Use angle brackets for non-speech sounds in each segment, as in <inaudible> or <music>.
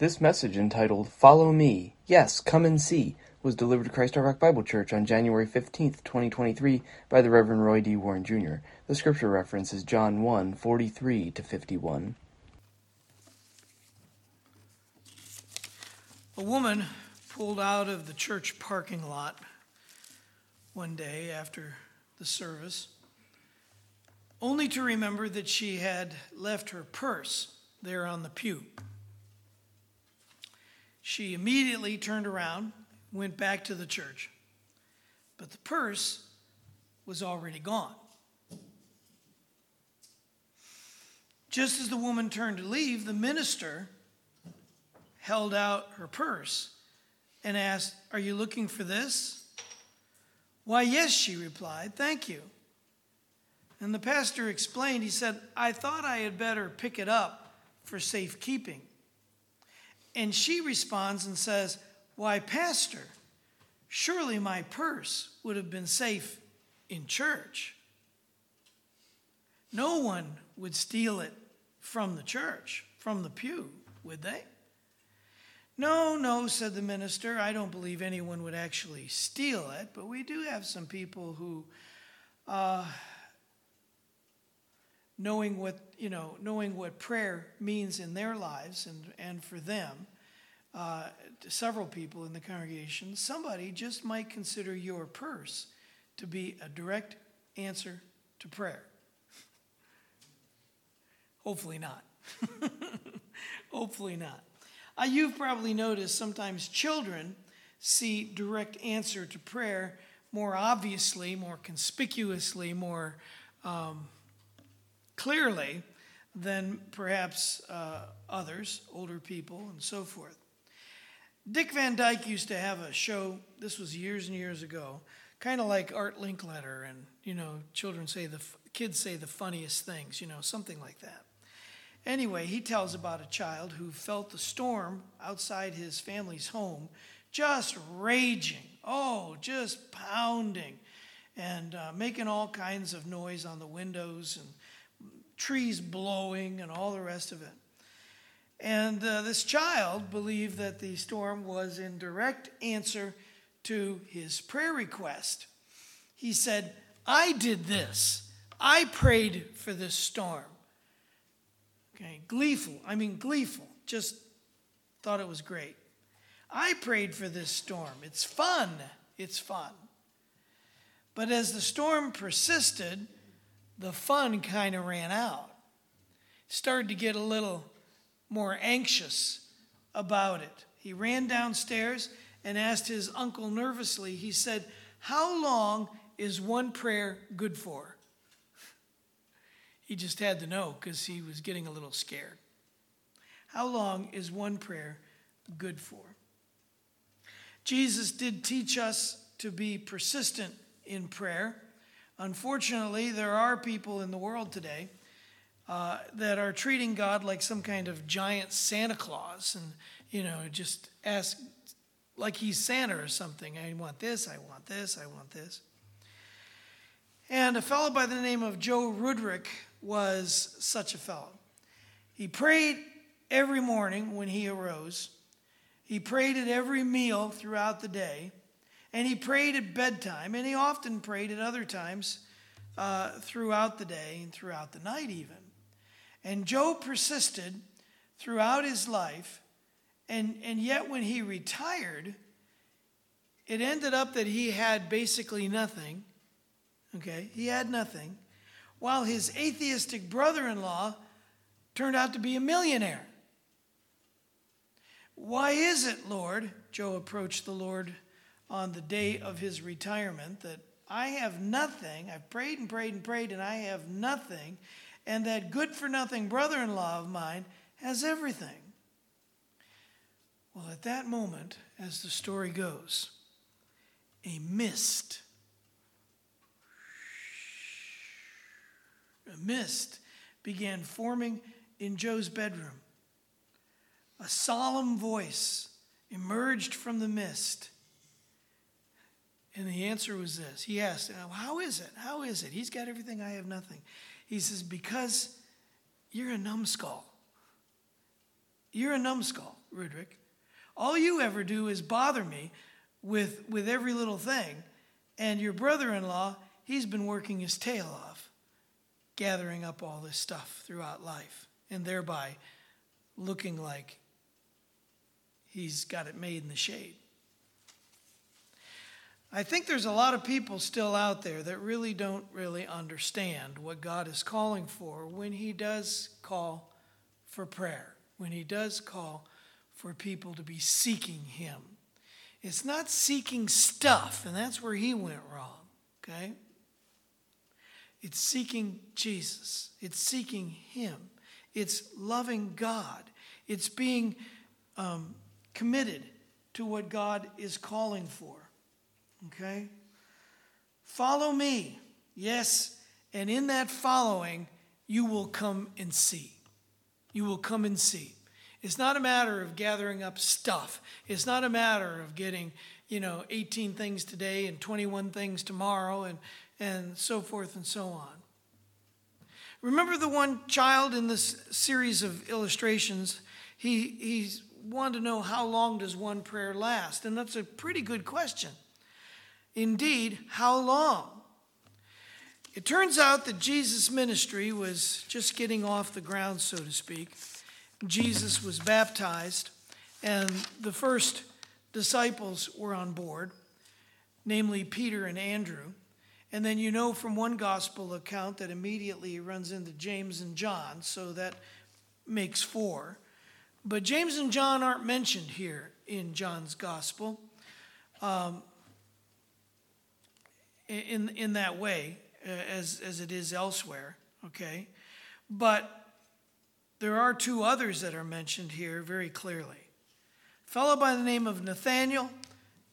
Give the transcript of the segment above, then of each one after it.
This message, entitled Follow Me, Yes, Come and See, was delivered to Christ Our Rock Bible Church on January 15th, 2023, by the Reverend Roy D. Warren Jr. The scripture reference is John 1 43 to 51. A woman pulled out of the church parking lot one day after the service, only to remember that she had left her purse there on the pew. She immediately turned around, went back to the church, but the purse was already gone. Just as the woman turned to leave, the minister held out her purse and asked, Are you looking for this? Why, yes, she replied, Thank you. And the pastor explained, he said, I thought I had better pick it up for safekeeping. And she responds and says, Why, Pastor, surely my purse would have been safe in church. No one would steal it from the church, from the pew, would they? No, no, said the minister. I don't believe anyone would actually steal it, but we do have some people who, uh, knowing what you know, knowing what prayer means in their lives and and for them, uh, several people in the congregation, somebody just might consider your purse to be a direct answer to prayer. Hopefully not. <laughs> Hopefully not. Uh, you've probably noticed sometimes children see direct answer to prayer more obviously, more conspicuously, more um, clearly than perhaps uh, others, older people, and so forth. Dick Van Dyke used to have a show, this was years and years ago, kind of like Art Linkletter, and, you know, children say the, kids say the funniest things, you know, something like that. Anyway, he tells about a child who felt the storm outside his family's home just raging. Oh, just pounding and uh, making all kinds of noise on the windows and trees blowing and all the rest of it. And uh, this child believed that the storm was in direct answer to his prayer request. He said, I did this. I prayed for this storm. Okay, gleeful. I mean, gleeful. Just thought it was great. I prayed for this storm. It's fun. It's fun. But as the storm persisted, the fun kind of ran out. Started to get a little more anxious about it. He ran downstairs and asked his uncle nervously, he said, How long is one prayer good for? He just had to know because he was getting a little scared. How long is one prayer good for? Jesus did teach us to be persistent in prayer. Unfortunately, there are people in the world today uh, that are treating God like some kind of giant Santa Claus and, you know, just ask like he's Santa or something. I want this, I want this, I want this. And a fellow by the name of Joe Rudrick was such a fellow. He prayed every morning when he arose, he prayed at every meal throughout the day, and he prayed at bedtime, and he often prayed at other times uh, throughout the day and throughout the night, even. And Joe persisted throughout his life, and, and yet when he retired, it ended up that he had basically nothing. Okay, he had nothing while his atheistic brother in law turned out to be a millionaire. Why is it, Lord, Joe approached the Lord on the day of his retirement, that I have nothing, I've prayed and prayed and prayed, and I have nothing, and that good for nothing brother in law of mine has everything? Well, at that moment, as the story goes, a mist a mist began forming in Joe's bedroom. A solemn voice emerged from the mist. And the answer was this. He asked, How is it? How is it? He's got everything, I have nothing. He says, Because you're a numbskull. You're a numbskull. Rudrick. All you ever do is bother me with, with every little thing. And your brother in law, he's been working his tail off, gathering up all this stuff throughout life, and thereby looking like he's got it made in the shade. I think there's a lot of people still out there that really don't really understand what God is calling for when He does call for prayer, when He does call for people to be seeking Him. It's not seeking stuff, and that's where He went wrong, okay? It's seeking Jesus, it's seeking Him, it's loving God, it's being um, committed to what God is calling for. Okay? Follow me. Yes, and in that following, you will come and see. You will come and see. It's not a matter of gathering up stuff. It's not a matter of getting, you know, 18 things today and 21 things tomorrow and, and so forth and so on. Remember the one child in this series of illustrations? He, he wanted to know how long does one prayer last? And that's a pretty good question. Indeed, how long? It turns out that Jesus' ministry was just getting off the ground, so to speak. Jesus was baptized, and the first disciples were on board, namely Peter and Andrew. And then you know from one gospel account that immediately he runs into James and John, so that makes four. But James and John aren't mentioned here in John's gospel. Um, in, in that way uh, as, as it is elsewhere, okay? But there are two others that are mentioned here very clearly. A fellow by the name of Nathaniel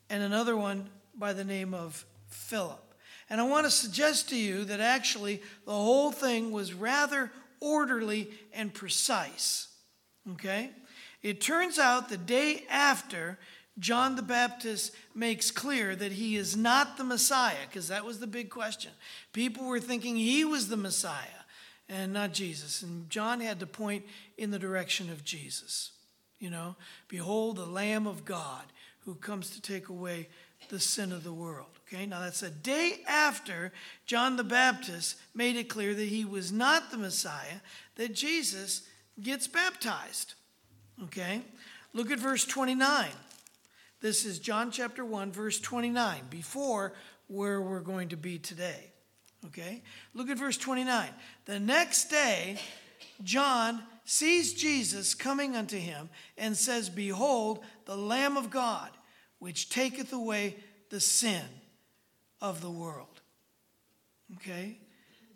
and another one by the name of Philip. And I want to suggest to you that actually the whole thing was rather orderly and precise. Okay? It turns out the day after John the Baptist makes clear that he is not the Messiah, because that was the big question. People were thinking he was the Messiah and not Jesus. And John had to point in the direction of Jesus. You know, behold the Lamb of God who comes to take away the sin of the world. Okay, now that's a day after John the Baptist made it clear that he was not the Messiah, that Jesus gets baptized. Okay, look at verse 29. This is John chapter 1, verse 29, before where we're going to be today. Okay? Look at verse 29. The next day, John sees Jesus coming unto him and says, Behold, the Lamb of God, which taketh away the sin of the world. Okay?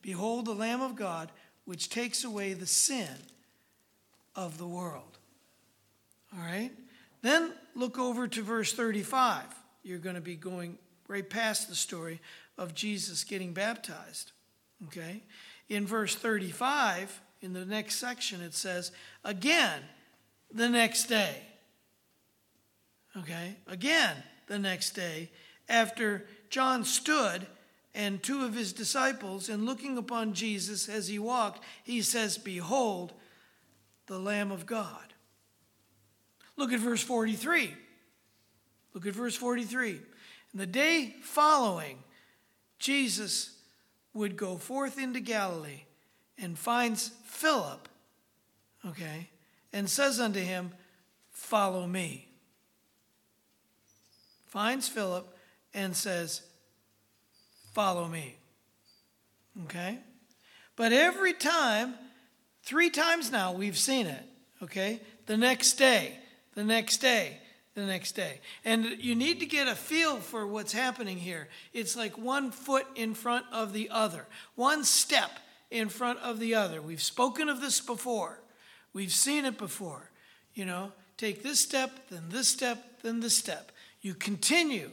Behold, the Lamb of God, which takes away the sin of the world. All right? Then look over to verse 35. You're going to be going right past the story of Jesus getting baptized. Okay? In verse 35, in the next section, it says, Again, the next day. Okay? Again, the next day, after John stood and two of his disciples, and looking upon Jesus as he walked, he says, Behold, the Lamb of God Look at verse 43. Look at verse 43. In the day following, Jesus would go forth into Galilee and finds Philip, okay, and says unto him, Follow me. Finds Philip and says, Follow me. Okay? But every time, three times now, we've seen it, okay? The next day, the next day, the next day. And you need to get a feel for what's happening here. It's like one foot in front of the other, one step in front of the other. We've spoken of this before, we've seen it before. You know, take this step, then this step, then this step. You continue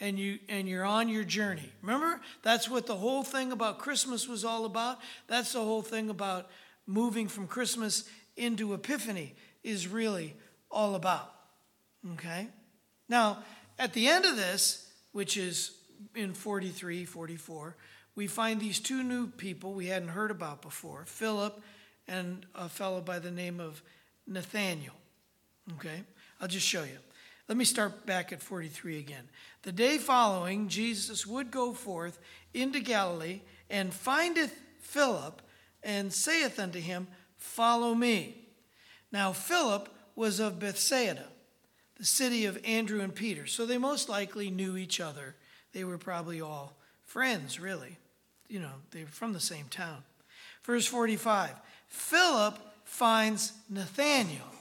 and you and you're on your journey. Remember? That's what the whole thing about Christmas was all about. That's the whole thing about moving from Christmas into Epiphany is really all about. Okay? Now, at the end of this, which is in 43, 44, we find these two new people we hadn't heard about before Philip and a fellow by the name of Nathaniel. Okay? I'll just show you. Let me start back at 43 again. The day following, Jesus would go forth into Galilee and findeth Philip and saith unto him, Follow me. Now, Philip was of Bethsaida, the city of Andrew and Peter, so they most likely knew each other. They were probably all friends, really. You know, they were from the same town. Verse 45 Philip finds Nathanael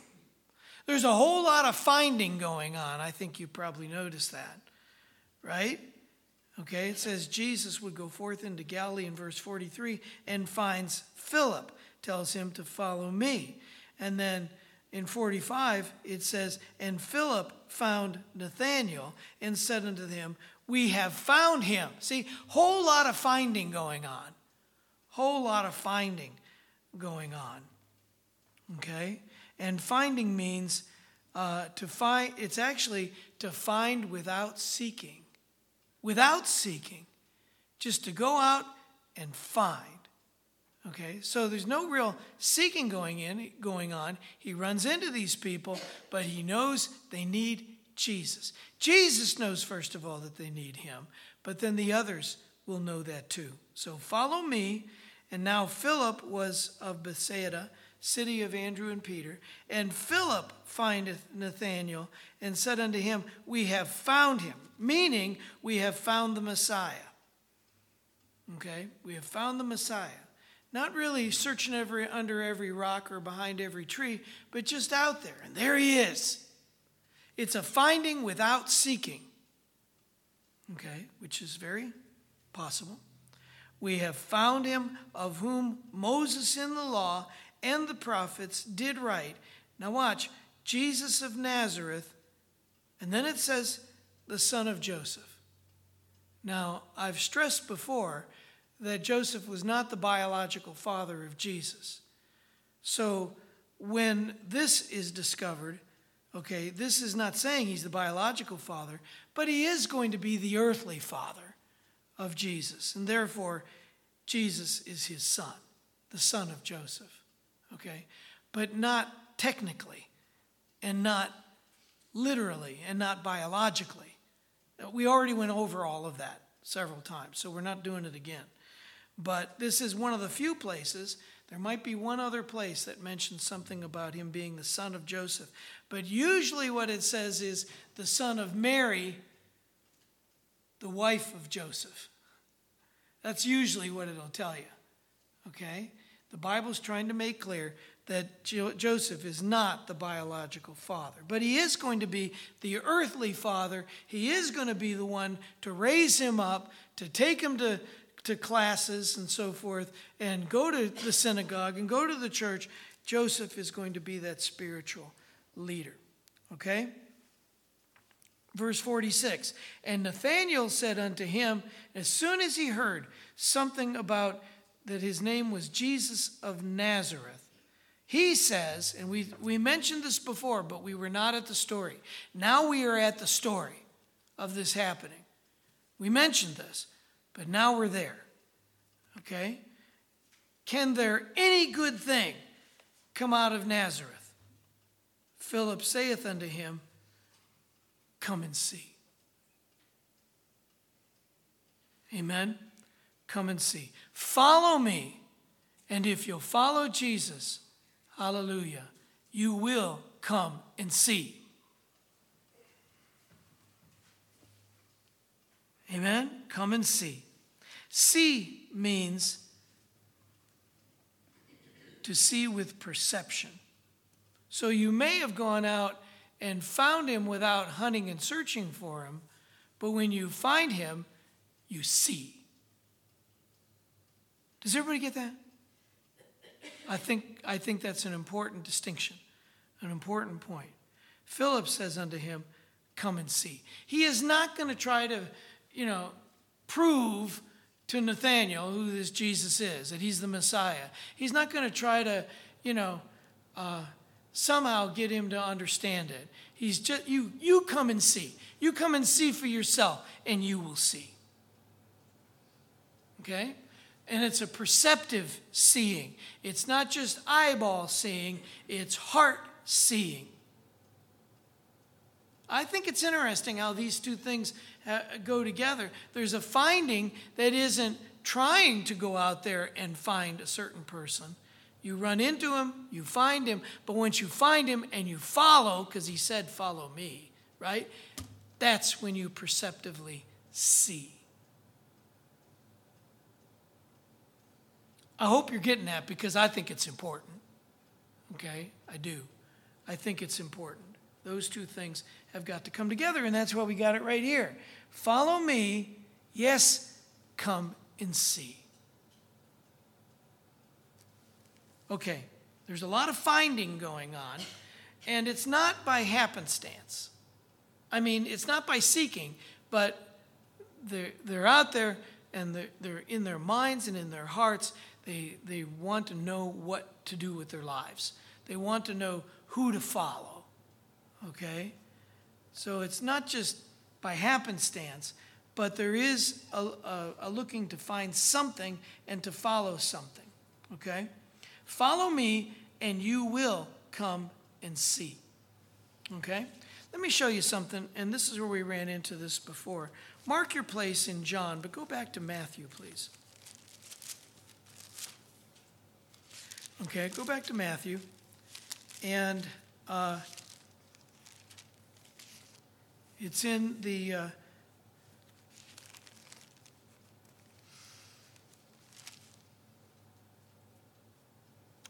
there's a whole lot of finding going on. I think you probably noticed that, right? Okay, it says Jesus would go forth into Galilee in verse 43 and finds Philip, tells him to follow me. And then in 45, it says, And Philip found Nathanael and said unto him, We have found him. See, whole lot of finding going on. Whole lot of finding going on. Okay? And finding means uh, to find, it's actually to find without seeking. Without seeking. Just to go out and find. Okay, so there's no real seeking going in going on. He runs into these people, but he knows they need Jesus. Jesus knows first of all that they need him, but then the others will know that too. So follow me. And now Philip was of Bethsaida, city of Andrew and Peter. And Philip findeth Nathanael and said unto him, We have found him, meaning we have found the Messiah. Okay, we have found the Messiah. Not really searching every, under every rock or behind every tree, but just out there. And there he is. It's a finding without seeking. Okay, which is very possible. We have found him of whom Moses in the law and the prophets did write. Now, watch Jesus of Nazareth, and then it says the son of Joseph. Now, I've stressed before that Joseph was not the biological father of Jesus. So, when this is discovered, okay, this is not saying he's the biological father, but he is going to be the earthly father of Jesus. And therefore, Jesus is his son, the son of Joseph okay? But not technically, and not literally, and not biologically. We already went over all of that several times, so we're not doing it again. But this is one of the few places. There might be one other place that mentions something about him being the son of Joseph. But usually, what it says is the son of Mary, the wife of Joseph. That's usually what it'll tell you. Okay? The Bible's trying to make clear that jo- Joseph is not the biological father, but he is going to be the earthly father. He is going to be the one to raise him up, to take him to, to classes and so forth, and go to the synagogue and go to the church. Joseph is going to be that spiritual leader. Okay? Verse 46 And Nathanael said unto him, as soon as he heard something about that his name was Jesus of Nazareth. He says, and we, we mentioned this before, but we were not at the story. Now we are at the story of this happening. We mentioned this, but now we're there. Okay? Can there any good thing come out of Nazareth? Philip saith unto him, Come and see. Amen. Come and see. Follow me. And if you'll follow Jesus, hallelujah, you will come and see. Amen? Come and see. See means to see with perception. So you may have gone out and found him without hunting and searching for him, but when you find him, you see. Does everybody get that? I think, I think that's an important distinction, an important point. Philip says unto him, Come and see. He is not going to try to, you know, prove to Nathanael who this Jesus is, that he's the Messiah. He's not going to try to, you know, uh, somehow get him to understand it. He's just, you, you come and see. You come and see for yourself, and you will see. Okay? And it's a perceptive seeing. It's not just eyeball seeing, it's heart seeing. I think it's interesting how these two things uh, go together. There's a finding that isn't trying to go out there and find a certain person. You run into him, you find him, but once you find him and you follow, because he said, Follow me, right? That's when you perceptively see. I hope you're getting that because I think it's important. Okay? I do. I think it's important. Those two things have got to come together, and that's why we got it right here. Follow me. Yes, come and see. Okay, there's a lot of finding going on, and it's not by happenstance. I mean, it's not by seeking, but they're, they're out there and they're, they're in their minds and in their hearts. They, they want to know what to do with their lives, they want to know who to follow. Okay? So it's not just by happenstance, but there is a, a, a looking to find something and to follow something. Okay? Follow me, and you will come and see. Okay? Let me show you something, and this is where we ran into this before. Mark your place in John, but go back to Matthew, please. Okay, go back to Matthew. And uh, it's in the. Uh,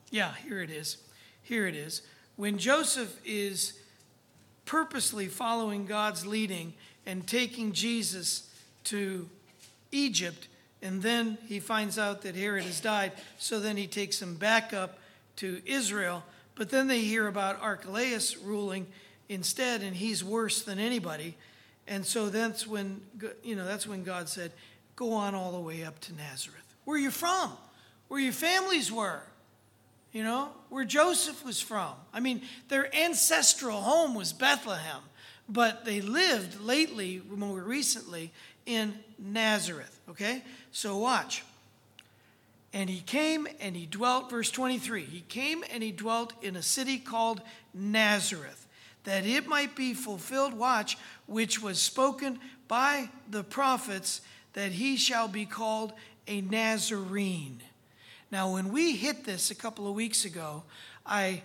yeah, here it is. Here it is. When Joseph is purposely following God's leading and taking Jesus to Egypt, and then he finds out that Herod has died, so then he takes him back up to Israel. But then they hear about Archelaus ruling instead, and he's worse than anybody. And so that's when, you know, that's when God said, go on all the way up to Nazareth. Where you're from? Where your families were? You know, where Joseph was from. I mean, their ancestral home was Bethlehem, but they lived lately, more recently, in Nazareth. Okay? So watch. And he came and he dwelt, verse 23, he came and he dwelt in a city called Nazareth that it might be fulfilled, watch, which was spoken by the prophets, that he shall be called a Nazarene. Now, when we hit this a couple of weeks ago, I,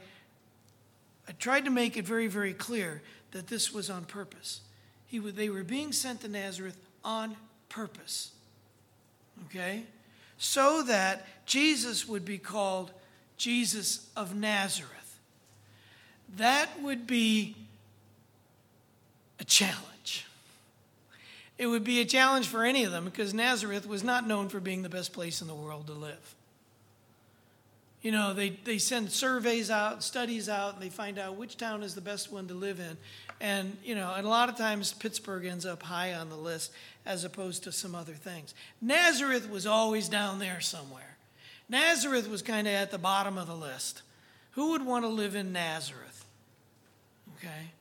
I tried to make it very, very clear that this was on purpose. He, they were being sent to Nazareth on purpose. Okay? So that Jesus would be called Jesus of Nazareth that would be a challenge. It would be a challenge for any of them because Nazareth was not known for being the best place in the world to live. You know, they, they send surveys out, studies out, and they find out which town is the best one to live in. And, you know, and a lot of times Pittsburgh ends up high on the list as opposed to some other things. Nazareth was always down there somewhere. Nazareth was kind of at the bottom of the list. Who would want to live in Nazareth? Okay?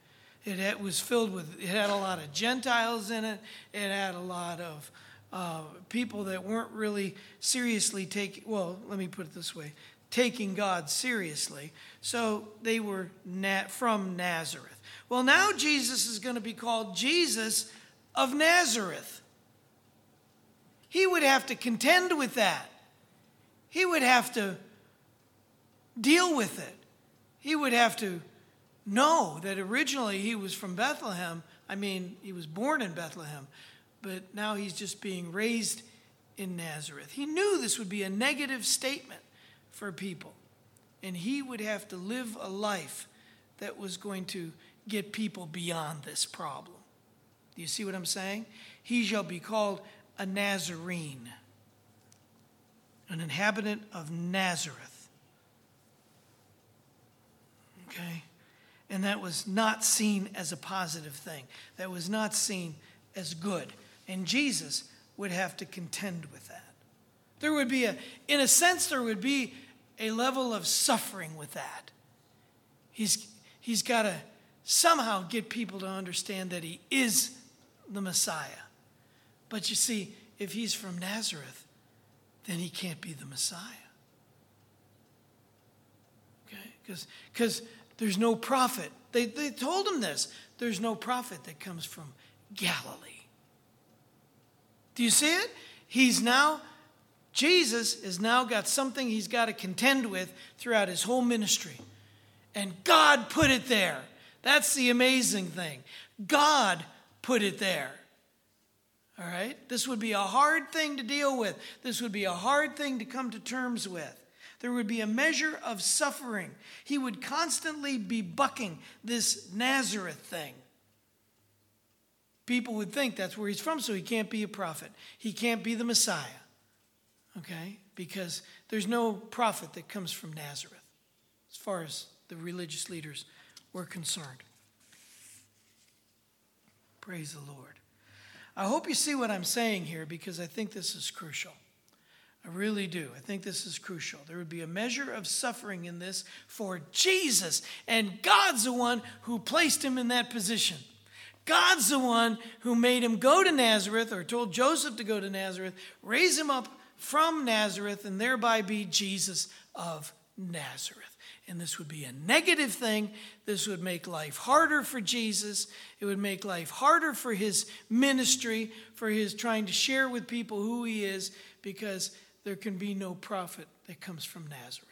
It, was filled with, it had a lot of Gentiles in it, it had a lot of uh, people that weren't really seriously taking, well, let me put it this way taking God seriously. So they were nat- from Nazareth. Well, now Jesus is going to be called Jesus of Nazareth. He would have to contend with that. He would have to deal with it. He would have to know that originally he was from Bethlehem. I mean, he was born in Bethlehem, but now he's just being raised in Nazareth. He knew this would be a negative statement for people, and he would have to live a life that was going to get people beyond this problem. Do you see what I'm saying? He shall be called a Nazarene, an inhabitant of Nazareth. Okay? And that was not seen as a positive thing. That was not seen as good. And Jesus would have to contend with that. There would be a, in a sense, there would be a level of suffering with that. He's, he's got to somehow get people to understand that he is the Messiah. But you see, if he's from Nazareth, then he can't be the Messiah. Okay? Because There's no prophet. They, they told him this. There's no prophet that comes from Galilee. Do you see it? He's now, Jesus has now got something he's got to contend with throughout his whole ministry. And God put it there. That's the amazing thing. God put it there. All right? This would be a hard thing to deal with. This would be a hard thing to come to terms with. There would be a measure of suffering. He would constantly be bucking this Nazareth thing. People would think that's where he's from, so he can't be a prophet. He can't be the Messiah. Okay? Because there's no prophet that comes from Nazareth, as far as the religious leaders were concerned. Praise the Lord. I hope you see what I'm saying here because I think this is crucial. I really do. I think this is crucial. There would be a measure of suffering in this for Jesus, and God's the one who placed him in that position. God's the one who made him go to Nazareth or told Joseph to go to Nazareth, raise him up from Nazareth, and thereby be Jesus of Nazareth. And this would be a negative thing. This would make life harder for Jesus. It would make life harder for his ministry, for his trying to share with people who he is, because there can be no prophet that comes from Nazareth.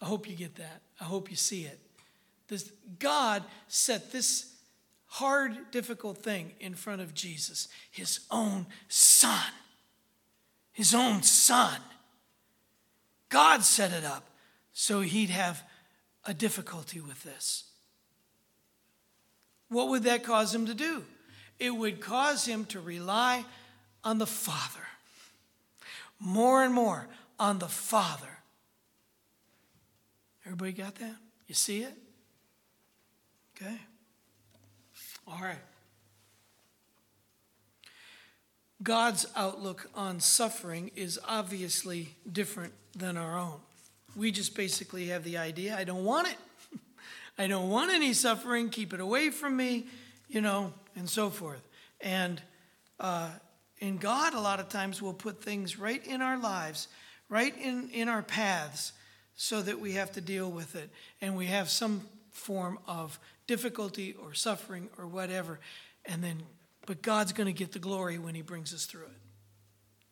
I hope you get that. I hope you see it. This, God set this hard, difficult thing in front of Jesus, his own son. His own son. God set it up so he'd have a difficulty with this. What would that cause him to do? It would cause him to rely on the Father. More and more on the Father. Everybody got that? You see it? Okay. All right. God's outlook on suffering is obviously different than our own. We just basically have the idea I don't want it. <laughs> I don't want any suffering. Keep it away from me, you know, and so forth. And uh, in God, a lot of times, will put things right in our lives, right in, in our paths, so that we have to deal with it. And we have some form of difficulty or suffering or whatever. And then, but God's going to get the glory when He brings us through it.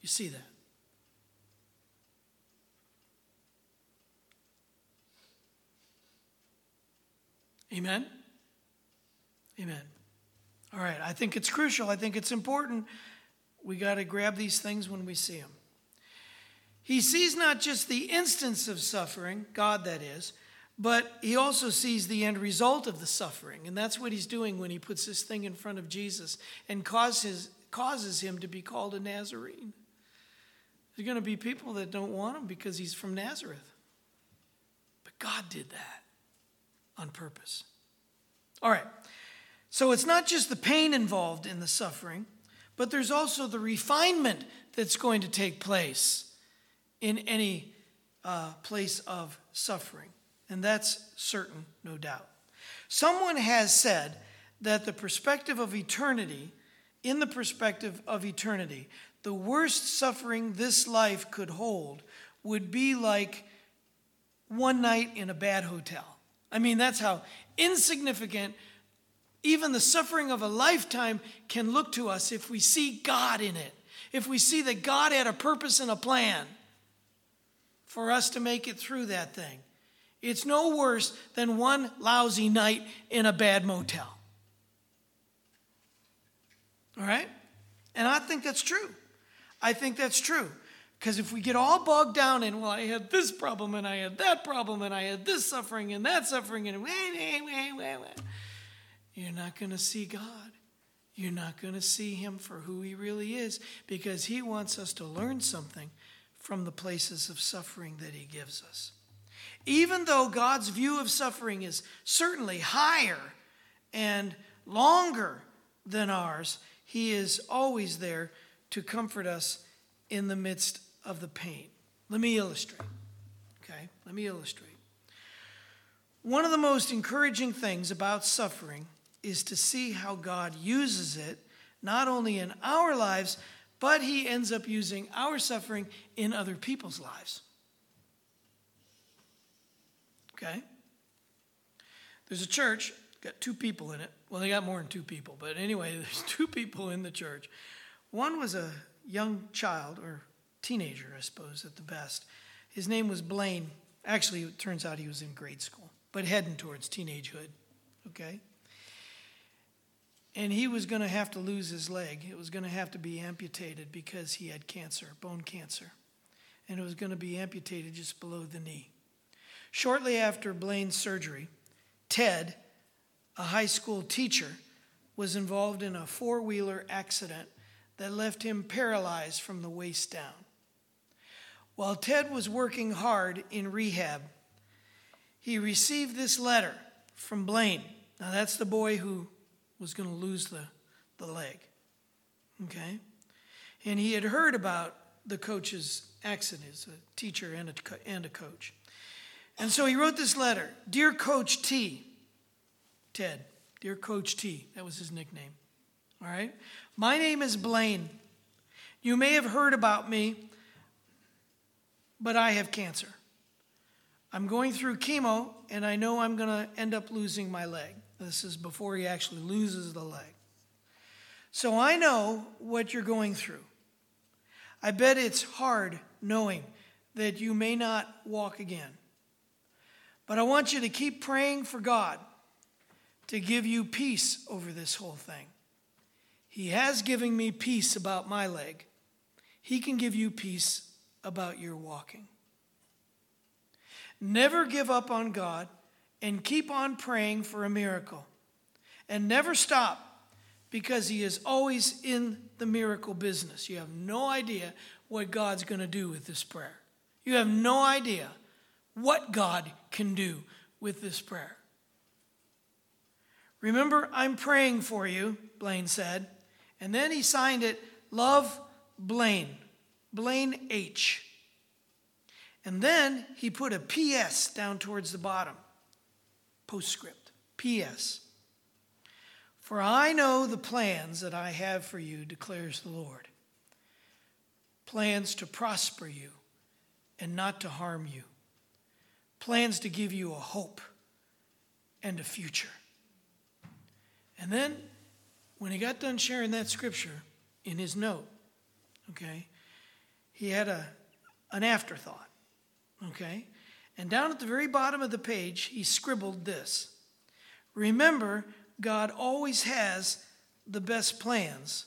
You see that? Amen? Amen. All right, I think it's crucial. I think it's important. We got to grab these things when we see them. He sees not just the instance of suffering, God that is, but he also sees the end result of the suffering. And that's what he's doing when he puts this thing in front of Jesus and causes, causes him to be called a Nazarene. There's going to be people that don't want him because he's from Nazareth. But God did that on purpose. All right. So it's not just the pain involved in the suffering, but there's also the refinement that's going to take place in any uh, place of suffering. And that's certain, no doubt. Someone has said that the perspective of eternity, in the perspective of eternity, the worst suffering this life could hold would be like one night in a bad hotel. I mean, that's how insignificant even the suffering of a lifetime can look to us if we see God in it, if we see that God had a purpose and a plan for us to make it through that thing. It's no worse than one lousy night in a bad motel. All right? And I think that's true. I think that's true. Because if we get all bogged down in, well, I had this problem and I had that problem and I had this suffering and that suffering and wait, wait, wait, wait, wait, you're not going to see God. You're not going to see Him for who He really is because He wants us to learn something from the places of suffering that He gives us. Even though God's view of suffering is certainly higher and longer than ours, He is always there to comfort us in the midst of the pain. Let me illustrate. Okay? Let me illustrate. One of the most encouraging things about suffering is to see how God uses it, not only in our lives, but He ends up using our suffering in other people's lives. Okay? There's a church, got two people in it. Well, they got more than two people, but anyway, <laughs> there's two people in the church. One was a young child, or teenager, I suppose, at the best. His name was Blaine. Actually, it turns out he was in grade school, but heading towards teenagehood. Okay? And he was going to have to lose his leg. It was going to have to be amputated because he had cancer, bone cancer. And it was going to be amputated just below the knee. Shortly after Blaine's surgery, Ted, a high school teacher, was involved in a four wheeler accident that left him paralyzed from the waist down. While Ted was working hard in rehab, he received this letter from Blaine. Now, that's the boy who was going to lose the, the leg. Okay? And he had heard about the coach's accident, as a teacher and a, and a coach. And so he wrote this letter Dear Coach T, Ted, Dear Coach T, that was his nickname. All right? My name is Blaine. You may have heard about me, but I have cancer. I'm going through chemo, and I know I'm going to end up losing my leg. This is before he actually loses the leg. So I know what you're going through. I bet it's hard knowing that you may not walk again. But I want you to keep praying for God to give you peace over this whole thing. He has given me peace about my leg. He can give you peace about your walking. Never give up on God and keep on praying for a miracle. And never stop because He is always in the miracle business. You have no idea what God's going to do with this prayer. You have no idea what God can do with this prayer. Remember, I'm praying for you, Blaine said. And then he signed it, Love Blaine, Blaine H. And then he put a PS down towards the bottom postscript. P.S. For I know the plans that I have for you, declares the Lord plans to prosper you and not to harm you, plans to give you a hope and a future. And then, when he got done sharing that scripture in his note, okay, he had a, an afterthought, okay? And down at the very bottom of the page, he scribbled this Remember, God always has the best plans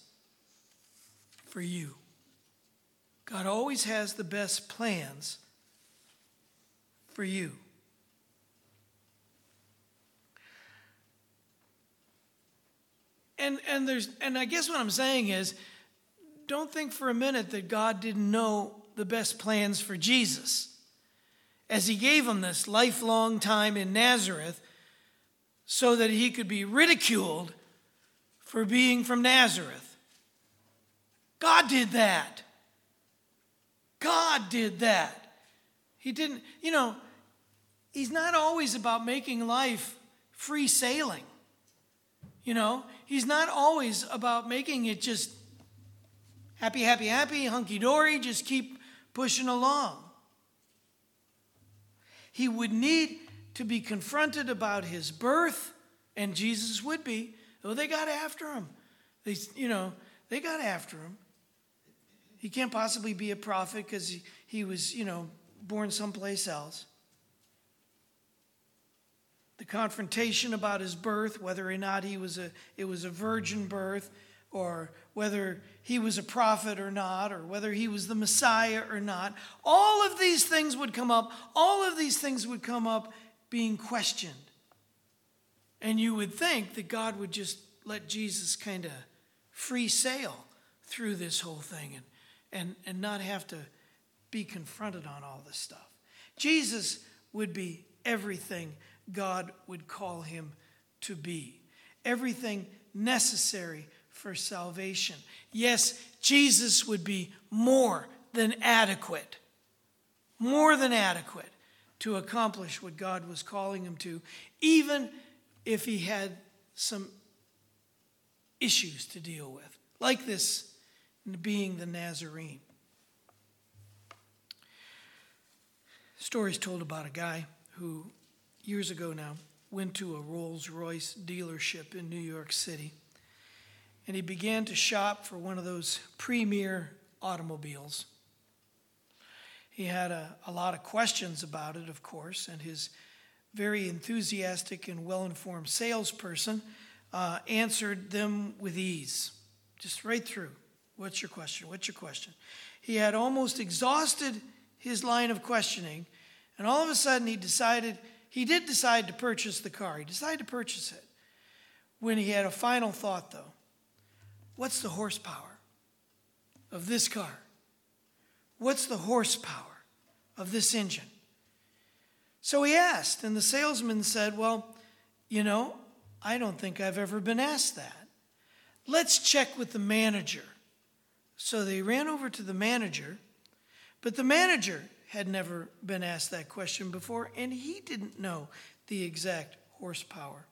for you. God always has the best plans for you. And, and, there's, and I guess what I'm saying is don't think for a minute that God didn't know the best plans for Jesus as he gave him this lifelong time in Nazareth so that he could be ridiculed for being from Nazareth. God did that. God did that. He didn't, you know, he's not always about making life free sailing. You know, he's not always about making it just happy, happy, happy, hunky dory, just keep pushing along. He would need to be confronted about his birth, and Jesus would be. Oh, they got after him. They, you know, they got after him. He can't possibly be a prophet because he, he was, you know, born someplace else. The confrontation about his birth, whether or not he was a, it was a virgin birth, or whether he was a prophet or not, or whether he was the Messiah or not. All of these things would come up. All of these things would come up being questioned. And you would think that God would just let Jesus kind of free sail through this whole thing and, and, and not have to be confronted on all this stuff. Jesus would be everything God would call him to be, everything necessary for salvation. Yes, Jesus would be more than adequate, more than adequate to accomplish what God was calling him to, even if he had some issues to deal with, like this being the Nazarene. Stories told about a guy who years ago now, went to a Rolls Royce dealership in New York City. And he began to shop for one of those premier automobiles. He had a, a lot of questions about it, of course, and his very enthusiastic and well informed salesperson uh, answered them with ease, just right through. What's your question? What's your question? He had almost exhausted his line of questioning, and all of a sudden he decided, he did decide to purchase the car. He decided to purchase it. When he had a final thought, though, what's the horsepower of this car? What's the horsepower of this engine? So he asked, and the salesman said, Well, you know, I don't think I've ever been asked that. Let's check with the manager. So they ran over to the manager, but the manager had never been asked that question before, and he didn't know the exact horsepower.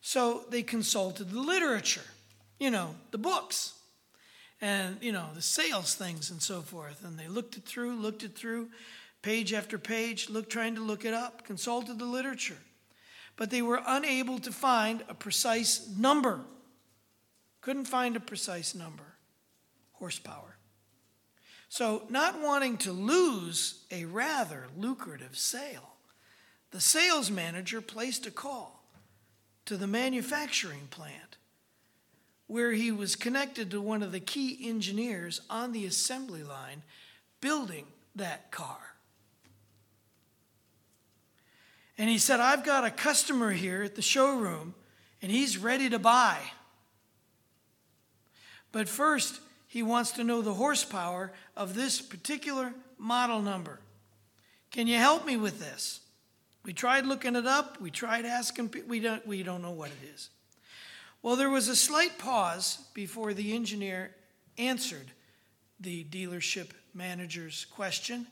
So they consulted the literature, you know, the books, and, you know, the sales things and so forth. And they looked it through, looked it through, page after page, looked, trying to look it up, consulted the literature but they were unable to find a precise number. Couldn't find a precise number, horsepower. So, not wanting to lose a rather lucrative sale, the sales manager placed a call to the manufacturing plant where he was connected to one of the key engineers on the assembly line building that car. And he said, I've got a customer here at the showroom, and he's ready to buy. But first, he wants to know the horsepower of this particular model number. Can you help me with this? We tried looking it up. We tried asking. We don't. We don't know what it is. Well, there was a slight pause before the engineer answered the dealership manager's question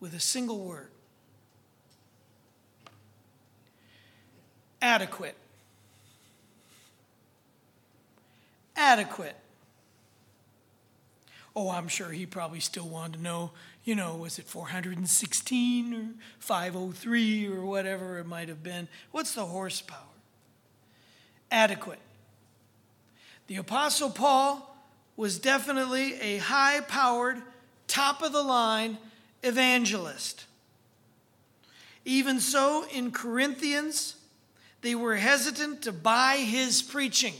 with a single word adequate. Adequate. Oh, I'm sure he probably still wanted to know, you know, was it 416 or 503 or whatever it might have been? What's the horsepower? Adequate. The Apostle Paul was definitely a high powered, top of the line evangelist. Even so, in Corinthians, they were hesitant to buy his preaching.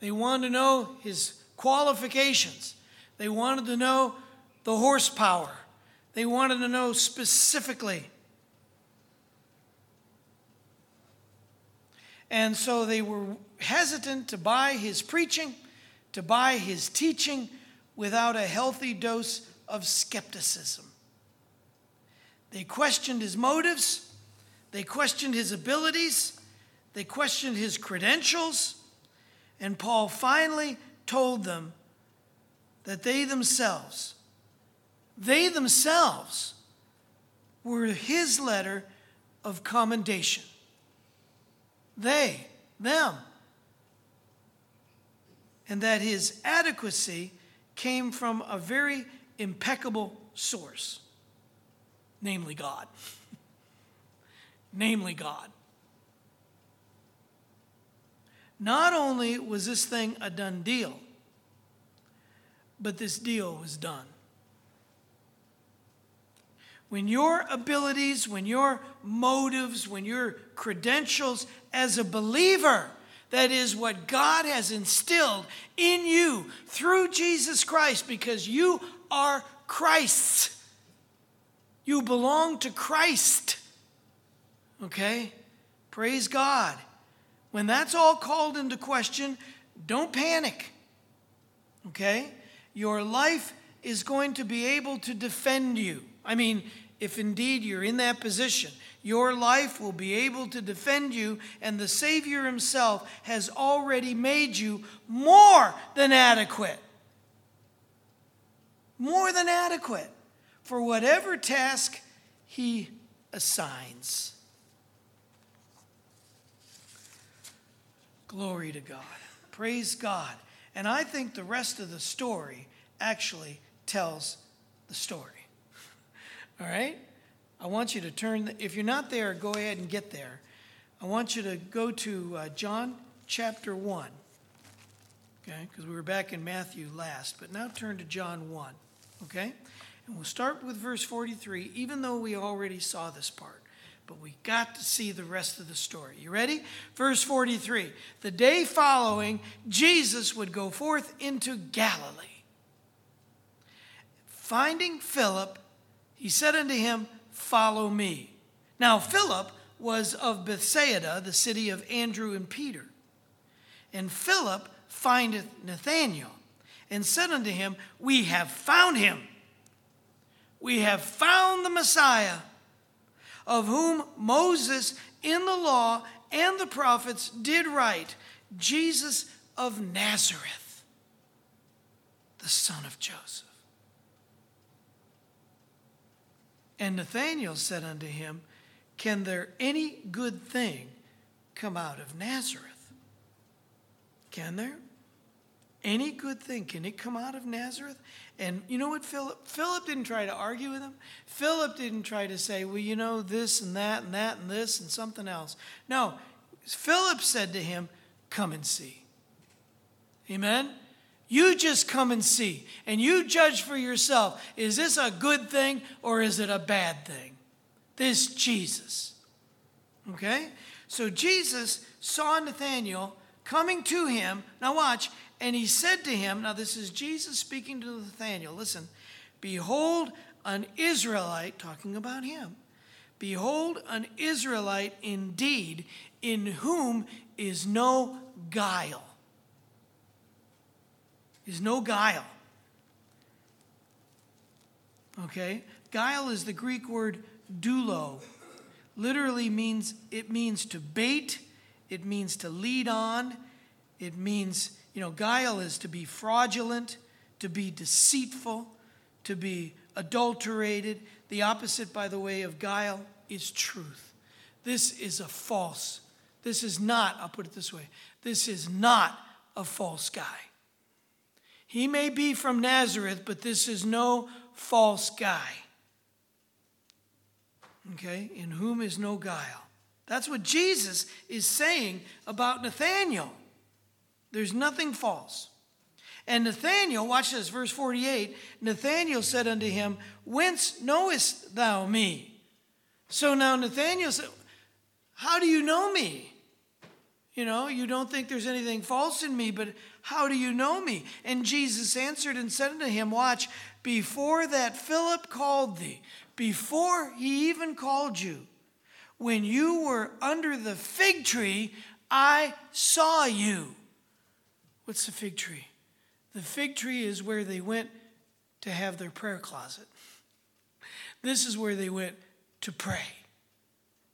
They wanted to know his qualifications. They wanted to know the horsepower. They wanted to know specifically. And so they were hesitant to buy his preaching, to buy his teaching without a healthy dose of skepticism. They questioned his motives. They questioned his abilities, they questioned his credentials, and Paul finally told them that they themselves, they themselves were his letter of commendation. They, them. And that his adequacy came from a very impeccable source, namely God <laughs> namely God. Not only was this thing a done deal, but this deal was done. When your abilities, when your motives, when your credentials as a believer, that is what God has instilled in you through Jesus Christ, because you are Christ's. You belong to Christ. Okay? Praise God. When that's all called into question, don't panic. Okay? Your life is going to be able to defend you. I mean, if indeed you're in that position, your life will be able to defend you, and the Savior Himself has already made you more than adequate. More than adequate for whatever task He assigns. Glory to God. Praise God. And I think the rest of the story actually tells the story. All right? I want you to turn, if you're not there, go ahead and get there. I want you to go to uh, John chapter 1. Okay, because we were back in Matthew last, but now turn to John 1. Okay? And we'll start with verse 43, even though we already saw this part. But we got to see the rest of the story. You ready? Verse 43 The day following, Jesus would go forth into Galilee. Finding Philip, he said unto him, Follow me. Now, Philip was of Bethsaida, the city of Andrew and Peter. And Philip findeth Nathanael and said unto him, We have found him. We have found the Messiah, of whom Moses in the law and the prophets did write, Jesus of Nazareth, the son of Joseph. And Nathanael said unto him, Can there any good thing come out of Nazareth? Can there? Any good thing, can it come out of Nazareth? And you know what, Philip? Philip didn't try to argue with him. Philip didn't try to say, well, you know, this and that and that and this and something else. No, Philip said to him, Come and see. Amen? You just come and see, and you judge for yourself. Is this a good thing or is it a bad thing? This Jesus. Okay? So Jesus saw Nathanael coming to him. Now, watch. And he said to him, Now, this is Jesus speaking to Nathanael. Listen, behold, an Israelite, talking about him. Behold, an Israelite indeed, in whom is no guile is no guile. Okay? Guile is the Greek word doulo. Literally means it means to bait, it means to lead on, it means, you know, guile is to be fraudulent, to be deceitful, to be adulterated. The opposite, by the way, of guile is truth. This is a false. This is not, I'll put it this way, this is not a false guy. He may be from Nazareth, but this is no false guy. Okay? In whom is no guile. That's what Jesus is saying about Nathanael. There's nothing false. And Nathanael, watch this, verse 48 Nathanael said unto him, Whence knowest thou me? So now Nathanael said, How do you know me? You know, you don't think there's anything false in me, but how do you know me? And Jesus answered and said unto him, Watch, before that Philip called thee, before he even called you, when you were under the fig tree, I saw you. What's the fig tree? The fig tree is where they went to have their prayer closet. This is where they went to pray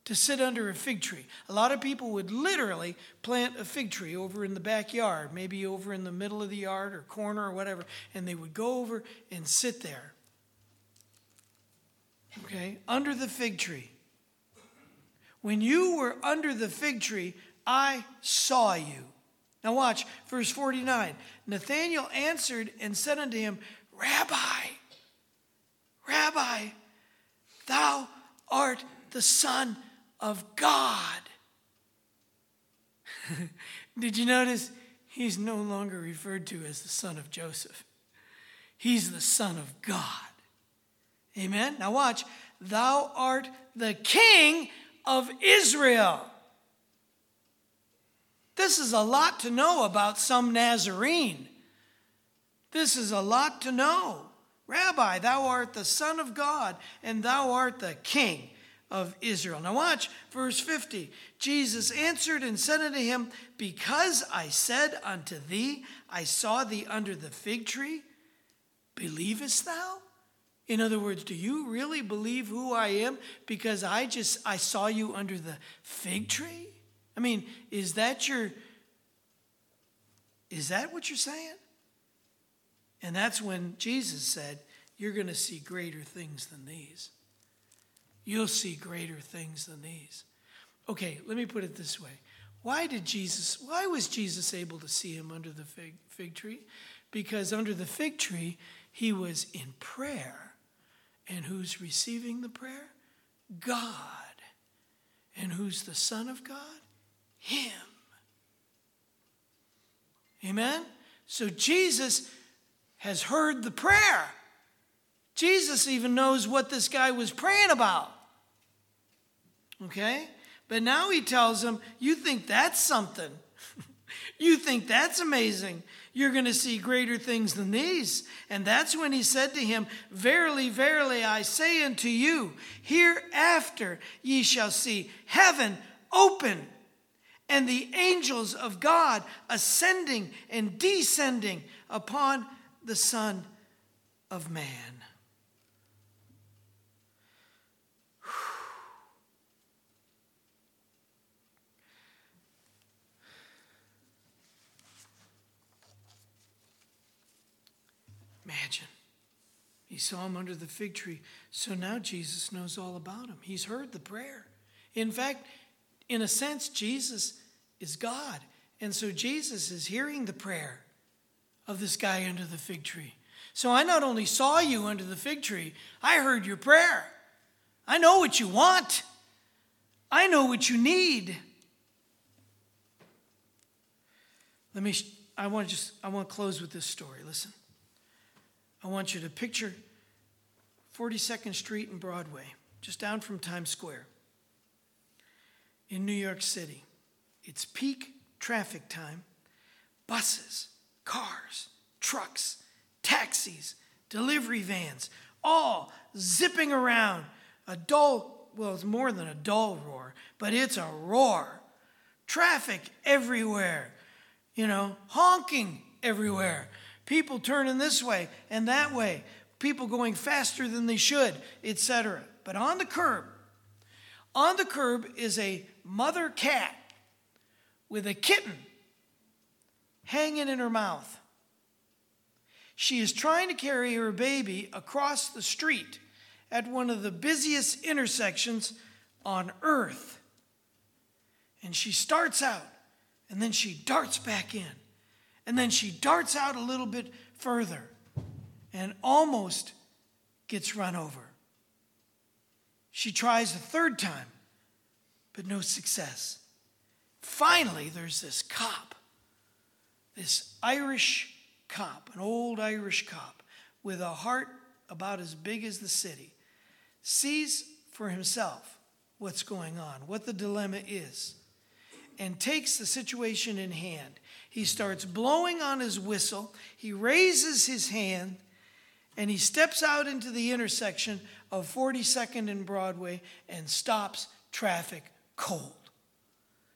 to sit under a fig tree. A lot of people would literally plant a fig tree over in the backyard, maybe over in the middle of the yard or corner or whatever, and they would go over and sit there. Okay, under the fig tree. When you were under the fig tree, I saw you. Now watch, verse 49. Nathanael answered and said unto him, Rabbi, Rabbi, thou art the Son of God. <laughs> Did you notice? He's no longer referred to as the son of Joseph. He's the son of God. Amen. Now watch. Thou art the king of Israel. This is a lot to know about some Nazarene. This is a lot to know. Rabbi, thou art the Son of God, and thou art the King of Israel. Now, watch verse 50. Jesus answered and said unto him, Because I said unto thee, I saw thee under the fig tree, believest thou? In other words, do you really believe who I am because I just I saw you under the fig tree? I mean, is that your is that what you're saying? And that's when Jesus said, You're going to see greater things than these you'll see greater things than these. Okay, let me put it this way. Why did Jesus, why was Jesus able to see him under the fig, fig tree? Because under the fig tree, he was in prayer. And who's receiving the prayer? God. And who's the Son of God? Him. Amen? So Jesus has heard the prayer. Jesus even knows what this guy was praying about. Okay? But now he tells him, You think that's something. <laughs> you think that's amazing. You're going to see greater things than these. And that's when he said to him, Verily, verily, I say unto you, hereafter ye shall see heaven open and the angels of God ascending and descending upon the Son of Man. Imagine. He saw him under the fig tree. So now Jesus knows all about him. He's heard the prayer. In fact, in a sense, Jesus is God. And so Jesus is hearing the prayer of this guy under the fig tree. So I not only saw you under the fig tree, I heard your prayer. I know what you want. I know what you need. Let me I want to just I want to close with this story. Listen. I want you to picture 42nd Street and Broadway, just down from Times Square in New York City. It's peak traffic time. Buses, cars, trucks, taxis, delivery vans, all zipping around. A dull, well, it's more than a dull roar, but it's a roar. Traffic everywhere, you know, honking everywhere. People turning this way and that way, people going faster than they should, etc. But on the curb, on the curb is a mother cat with a kitten hanging in her mouth. She is trying to carry her baby across the street at one of the busiest intersections on earth. And she starts out and then she darts back in. And then she darts out a little bit further and almost gets run over. She tries a third time, but no success. Finally, there's this cop, this Irish cop, an old Irish cop with a heart about as big as the city, sees for himself what's going on, what the dilemma is, and takes the situation in hand. He starts blowing on his whistle, he raises his hand, and he steps out into the intersection of 42nd and Broadway and stops traffic cold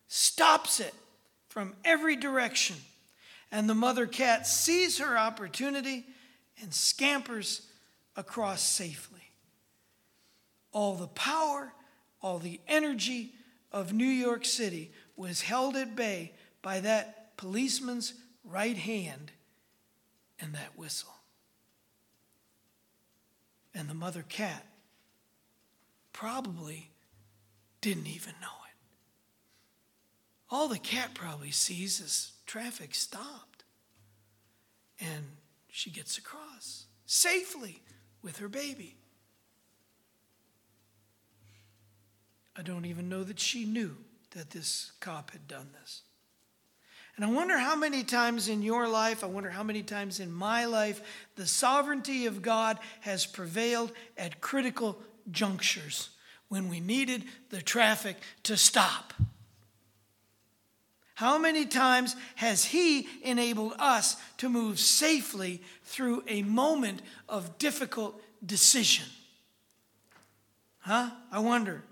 stops it from every direction. And the mother cat sees her opportunity and scampers across safely. All the power, all the energy of New York City was held at bay by that policeman's right hand and that whistle. And the mother cat probably didn't even know it. All the cat probably sees is traffic stopped. And she gets across safely with her baby. I don't even know that she knew that this cop had done this. And I wonder how many times in your life, I wonder how many times in my life, the sovereignty of God has prevailed at critical junctures when we needed the traffic to stop. How many times has He enabled us to move safely through a moment of difficult decision? Huh? I wonder.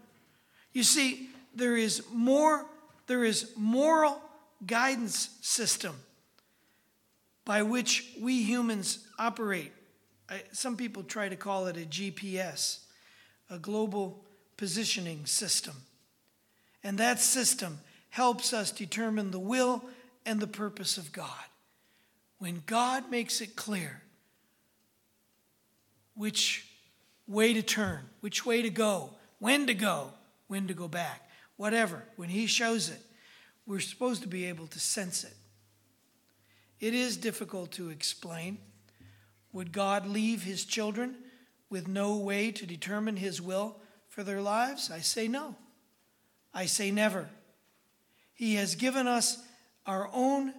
You see, there is more, there is moral guidance system by which we humans operate. I, some people try to call it a GPS, a global positioning system. And that system helps us determine the will and the purpose of God. When God makes it clear which way to turn, which way to go, when to go, when to go back, whatever, when He shows it, we're supposed to be able to sense it. It is difficult to explain. Would God leave His children with no way to determine His will for their lives? I say no. I say never. He has given us our own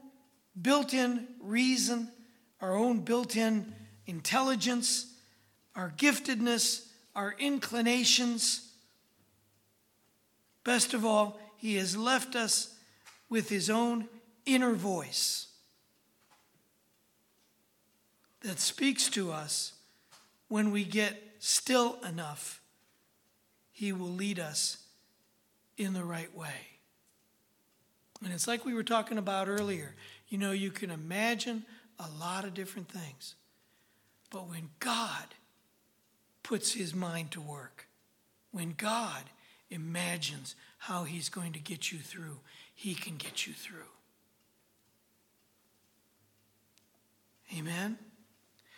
built in reason, our own built in intelligence, our giftedness, our inclinations. Best of all, He has left us with His own inner voice that speaks to us when we get still enough. He will lead us in the right way. And it's like we were talking about earlier. You know, you can imagine a lot of different things. But when God puts his mind to work, when God imagines how he's going to get you through, he can get you through. Amen?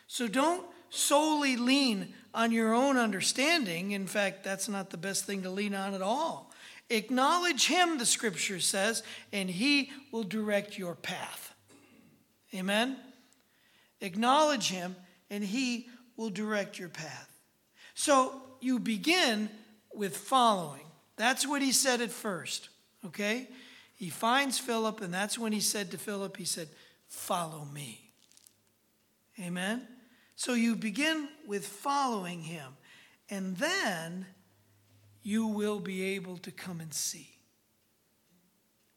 So don't solely lean on your own understanding. In fact, that's not the best thing to lean on at all. Acknowledge him, the scripture says, and he will direct your path. Amen? Acknowledge him, and he will direct your path. So you begin with following. That's what he said at first, okay? He finds Philip, and that's when he said to Philip, he said, Follow me. Amen? So you begin with following him, and then you will be able to come and see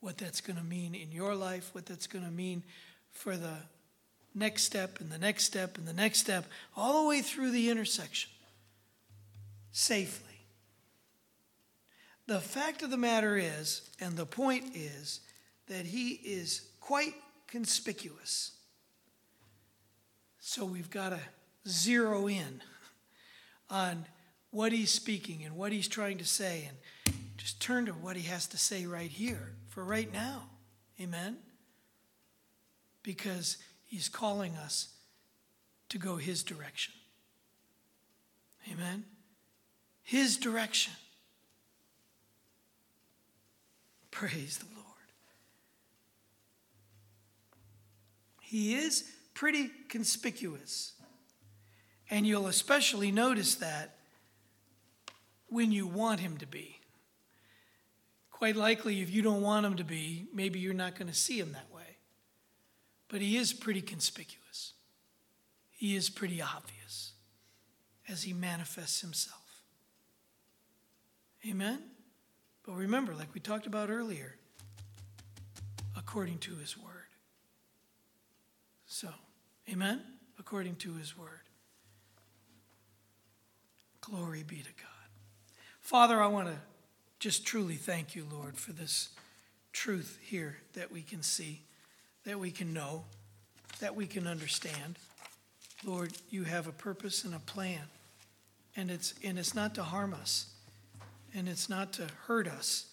what that's going to mean in your life, what that's going to mean for the next step and the next step and the next step, all the way through the intersection safely. The fact of the matter is, and the point is, that he is quite conspicuous. So we've got to zero in on what he's speaking and what he's trying to say and just turn to what he has to say right here for right now. Amen? Because he's calling us to go his direction. Amen? His direction. Praise the Lord. He is pretty conspicuous. And you'll especially notice that when you want him to be. Quite likely, if you don't want him to be, maybe you're not going to see him that way. But he is pretty conspicuous, he is pretty obvious as he manifests himself. Amen? But remember, like we talked about earlier, according to his word. So, amen? According to his word. Glory be to God. Father, I want to just truly thank you, Lord, for this truth here that we can see, that we can know, that we can understand. Lord, you have a purpose and a plan. And it's, and it's not to harm us, and it's not to hurt us,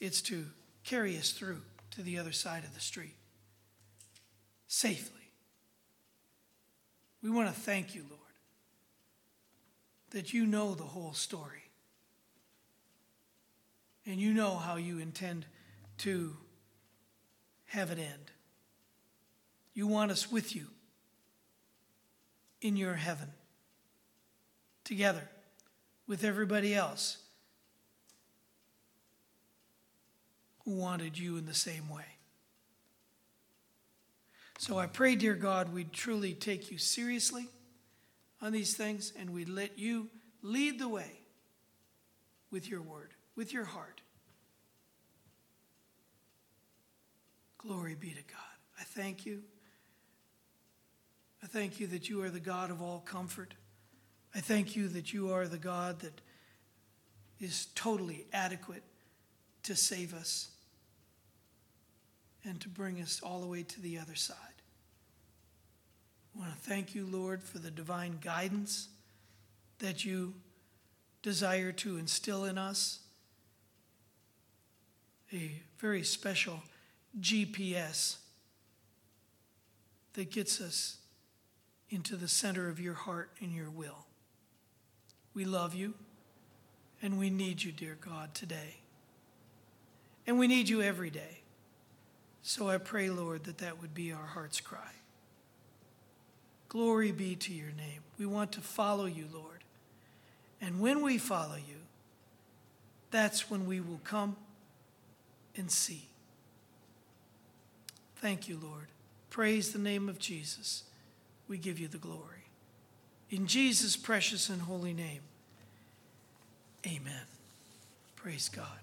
it's to carry us through to the other side of the street safely. We want to thank you, Lord, that you know the whole story. And you know how you intend to have it end. You want us with you in your heaven, together with everybody else who wanted you in the same way. So I pray, dear God, we'd truly take you seriously on these things and we'd let you lead the way with your word, with your heart. Glory be to God. I thank you. I thank you that you are the God of all comfort. I thank you that you are the God that is totally adequate to save us and to bring us all the way to the other side. I want to thank you, Lord, for the divine guidance that you desire to instill in us. A very special GPS that gets us into the center of your heart and your will. We love you and we need you, dear God, today. And we need you every day. So I pray, Lord, that that would be our heart's cry. Glory be to your name. We want to follow you, Lord. And when we follow you, that's when we will come and see. Thank you, Lord. Praise the name of Jesus. We give you the glory. In Jesus' precious and holy name, amen. Praise God.